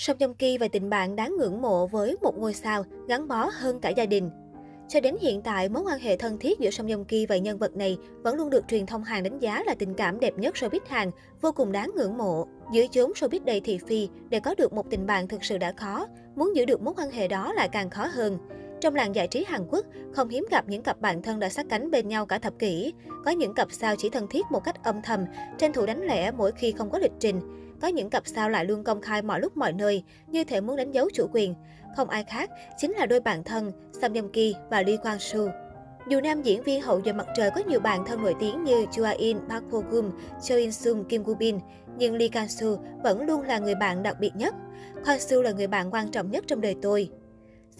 Song Joong Ki và tình bạn đáng ngưỡng mộ với một ngôi sao gắn bó hơn cả gia đình. Cho đến hiện tại, mối quan hệ thân thiết giữa Song Joong Ki và nhân vật này vẫn luôn được truyền thông Hàn đánh giá là tình cảm đẹp nhất showbiz Hàn, vô cùng đáng ngưỡng mộ. Giữa chốn showbiz đầy thị phi, để có được một tình bạn thực sự đã khó, muốn giữ được mối quan hệ đó lại càng khó hơn. Trong làng giải trí Hàn Quốc, không hiếm gặp những cặp bạn thân đã sát cánh bên nhau cả thập kỷ. Có những cặp sao chỉ thân thiết một cách âm thầm, tranh thủ đánh lẻ mỗi khi không có lịch trình. Có những cặp sao lại luôn công khai mọi lúc mọi nơi, như thể muốn đánh dấu chủ quyền. Không ai khác, chính là đôi bạn thân Sam Yong Ki và Lee Kwang Soo. Dù nam diễn viên hậu giờ mặt trời có nhiều bạn thân nổi tiếng như Chua In, Park Ho Gum, Cho In Sung, Kim Woo Bin, nhưng Lee Kang Soo vẫn luôn là người bạn đặc biệt nhất. Kwang Soo là người bạn quan trọng nhất trong đời tôi.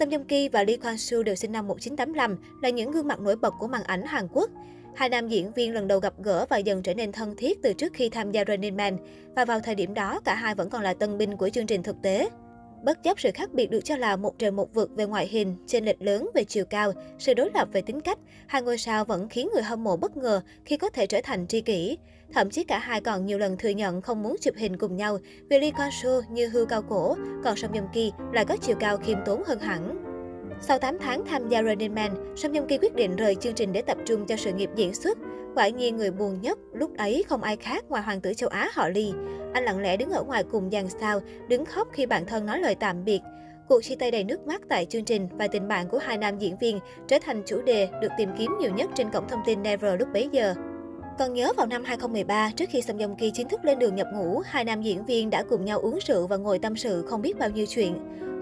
Song Joong Ki và Lee Kwang Soo đều sinh năm 1985, là những gương mặt nổi bật của màn ảnh Hàn Quốc. Hai nam diễn viên lần đầu gặp gỡ và dần trở nên thân thiết từ trước khi tham gia Running Man. Và vào thời điểm đó, cả hai vẫn còn là tân binh của chương trình thực tế. Bất chấp sự khác biệt được cho là một trời một vực về ngoại hình, trên lệch lớn về chiều cao, sự đối lập về tính cách, hai ngôi sao vẫn khiến người hâm mộ bất ngờ khi có thể trở thành tri kỷ. Thậm chí cả hai còn nhiều lần thừa nhận không muốn chụp hình cùng nhau vì Lee Kwang Soo như hưu cao cổ, còn Song Joong Ki lại có chiều cao khiêm tốn hơn hẳn. Sau 8 tháng tham gia Running Man, Song Joong Ki quyết định rời chương trình để tập trung cho sự nghiệp diễn xuất. Quả nhiên người buồn nhất lúc ấy không ai khác ngoài hoàng tử châu Á họ Ly. Anh lặng lẽ đứng ở ngoài cùng dàn sao, đứng khóc khi bạn thân nói lời tạm biệt. Cuộc chia tay đầy nước mắt tại chương trình và tình bạn của hai nam diễn viên trở thành chủ đề được tìm kiếm nhiều nhất trên cổng thông tin Never lúc bấy giờ. Còn nhớ vào năm 2013, trước khi Song Joong Ki chính thức lên đường nhập ngũ, hai nam diễn viên đã cùng nhau uống rượu và ngồi tâm sự không biết bao nhiêu chuyện.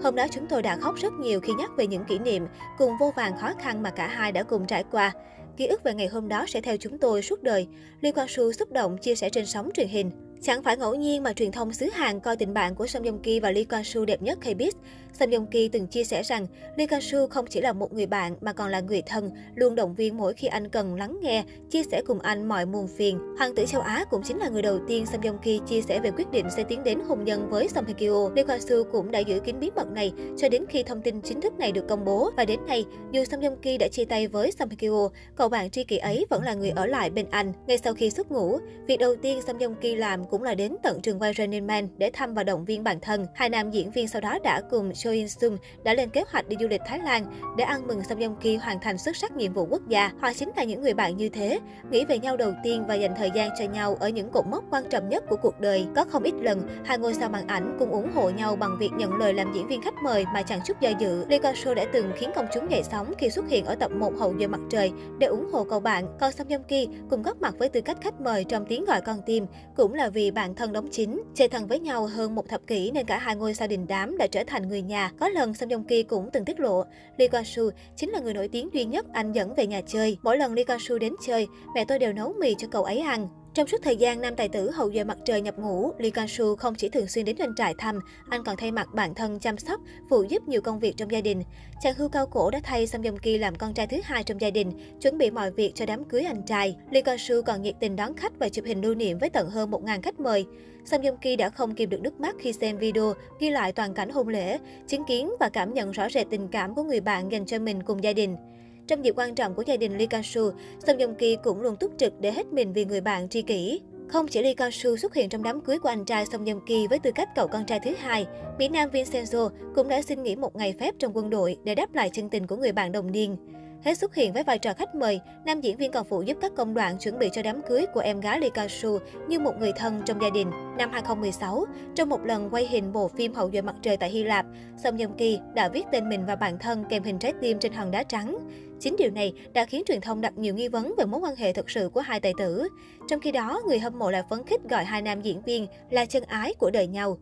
Hôm đó chúng tôi đã khóc rất nhiều khi nhắc về những kỷ niệm cùng vô vàng khó khăn mà cả hai đã cùng trải qua. Ký ức về ngày hôm đó sẽ theo chúng tôi suốt đời. Lee Kwang Soo xúc động chia sẻ trên sóng truyền hình. Chẳng phải ngẫu nhiên mà truyền thông xứ Hàn coi tình bạn của Song Joong Ki và Lee Kwang Soo đẹp nhất K-Biz. Song Joong Ki từng chia sẻ rằng Lee Kang Soo không chỉ là một người bạn mà còn là người thân, luôn động viên mỗi khi anh cần lắng nghe, chia sẻ cùng anh mọi muôn phiền. Hoàng tử châu Á cũng chính là người đầu tiên Song Joong Ki chia sẻ về quyết định sẽ tiến đến hôn nhân với Song Hye Kyo. Lee Kang Soo cũng đã giữ kín bí mật này cho đến khi thông tin chính thức này được công bố và đến nay, dù Song Joong Ki đã chia tay với Song Hye Kyo, cậu bạn tri kỷ ấy vẫn là người ở lại bên anh. Ngay sau khi xuất ngũ, việc đầu tiên Song Joong Ki làm cũng là đến tận trường quay Running Man để thăm và động viên bản thân. Hai nam diễn viên sau đó đã cùng cho In Sung đã lên kế hoạch đi du lịch Thái Lan để ăn mừng Song Joong Ki hoàn thành xuất sắc nhiệm vụ quốc gia. Họ chính là những người bạn như thế, nghĩ về nhau đầu tiên và dành thời gian cho nhau ở những cột mốc quan trọng nhất của cuộc đời. Có không ít lần, hai ngôi sao màn ảnh cùng ủng hộ nhau bằng việc nhận lời làm diễn viên khách mời mà chẳng chút do dự. Lee Kwang Soo đã từng khiến công chúng dậy sóng khi xuất hiện ở tập 1 hậu giờ mặt trời để ủng hộ cậu bạn. Còn Song Joong Ki cùng góp mặt với tư cách khách mời trong tiếng gọi con tim, cũng là vì bạn thân đóng chính. Chơi thân với nhau hơn một thập kỷ nên cả hai ngôi sao đình đám đã trở thành người nhà. Có lần Song Joong Ki cũng từng tiết lộ, Lee Kwang Soo chính là người nổi tiếng duy nhất anh dẫn về nhà chơi. Mỗi lần Lee Kwang Soo đến chơi, mẹ tôi đều nấu mì cho cậu ấy ăn. Trong suốt thời gian nam tài tử hậu giờ mặt trời nhập ngũ, Lee Kang Soo không chỉ thường xuyên đến doanh trại thăm, anh còn thay mặt bản thân chăm sóc, phụ giúp nhiều công việc trong gia đình. Chàng hưu cao cổ đã thay Song Joong Ki làm con trai thứ hai trong gia đình, chuẩn bị mọi việc cho đám cưới anh trai. Lee Kang Soo còn nhiệt tình đón khách và chụp hình lưu niệm với tận hơn 1.000 khách mời. Song Joong Ki đã không kìm được nước mắt khi xem video ghi lại toàn cảnh hôn lễ, chứng kiến và cảm nhận rõ rệt tình cảm của người bạn dành cho mình cùng gia đình. Trong dịp quan trọng của gia đình Lee Kang Soo, Song Joong Ki cũng luôn túc trực để hết mình vì người bạn tri kỷ. Không chỉ Lee Kang Soo xuất hiện trong đám cưới của anh trai Song Joong Ki với tư cách cậu con trai thứ hai, Mỹ Nam Vincenzo cũng đã xin nghỉ một ngày phép trong quân đội để đáp lại chân tình của người bạn đồng niên. Hết xuất hiện với vai trò khách mời, nam diễn viên còn phụ giúp các công đoạn chuẩn bị cho đám cưới của em gái Lee Kwang Soo như một người thân trong gia đình. Năm 2016, trong một lần quay hình bộ phim Hậu duệ mặt trời tại Hy Lạp, Song Yong Ki đã viết tên mình và bản thân kèm hình trái tim trên hòn đá trắng. Chính điều này đã khiến truyền thông đặt nhiều nghi vấn về mối quan hệ thực sự của hai tài tử. Trong khi đó, người hâm mộ lại phấn khích gọi hai nam diễn viên là chân ái của đời nhau.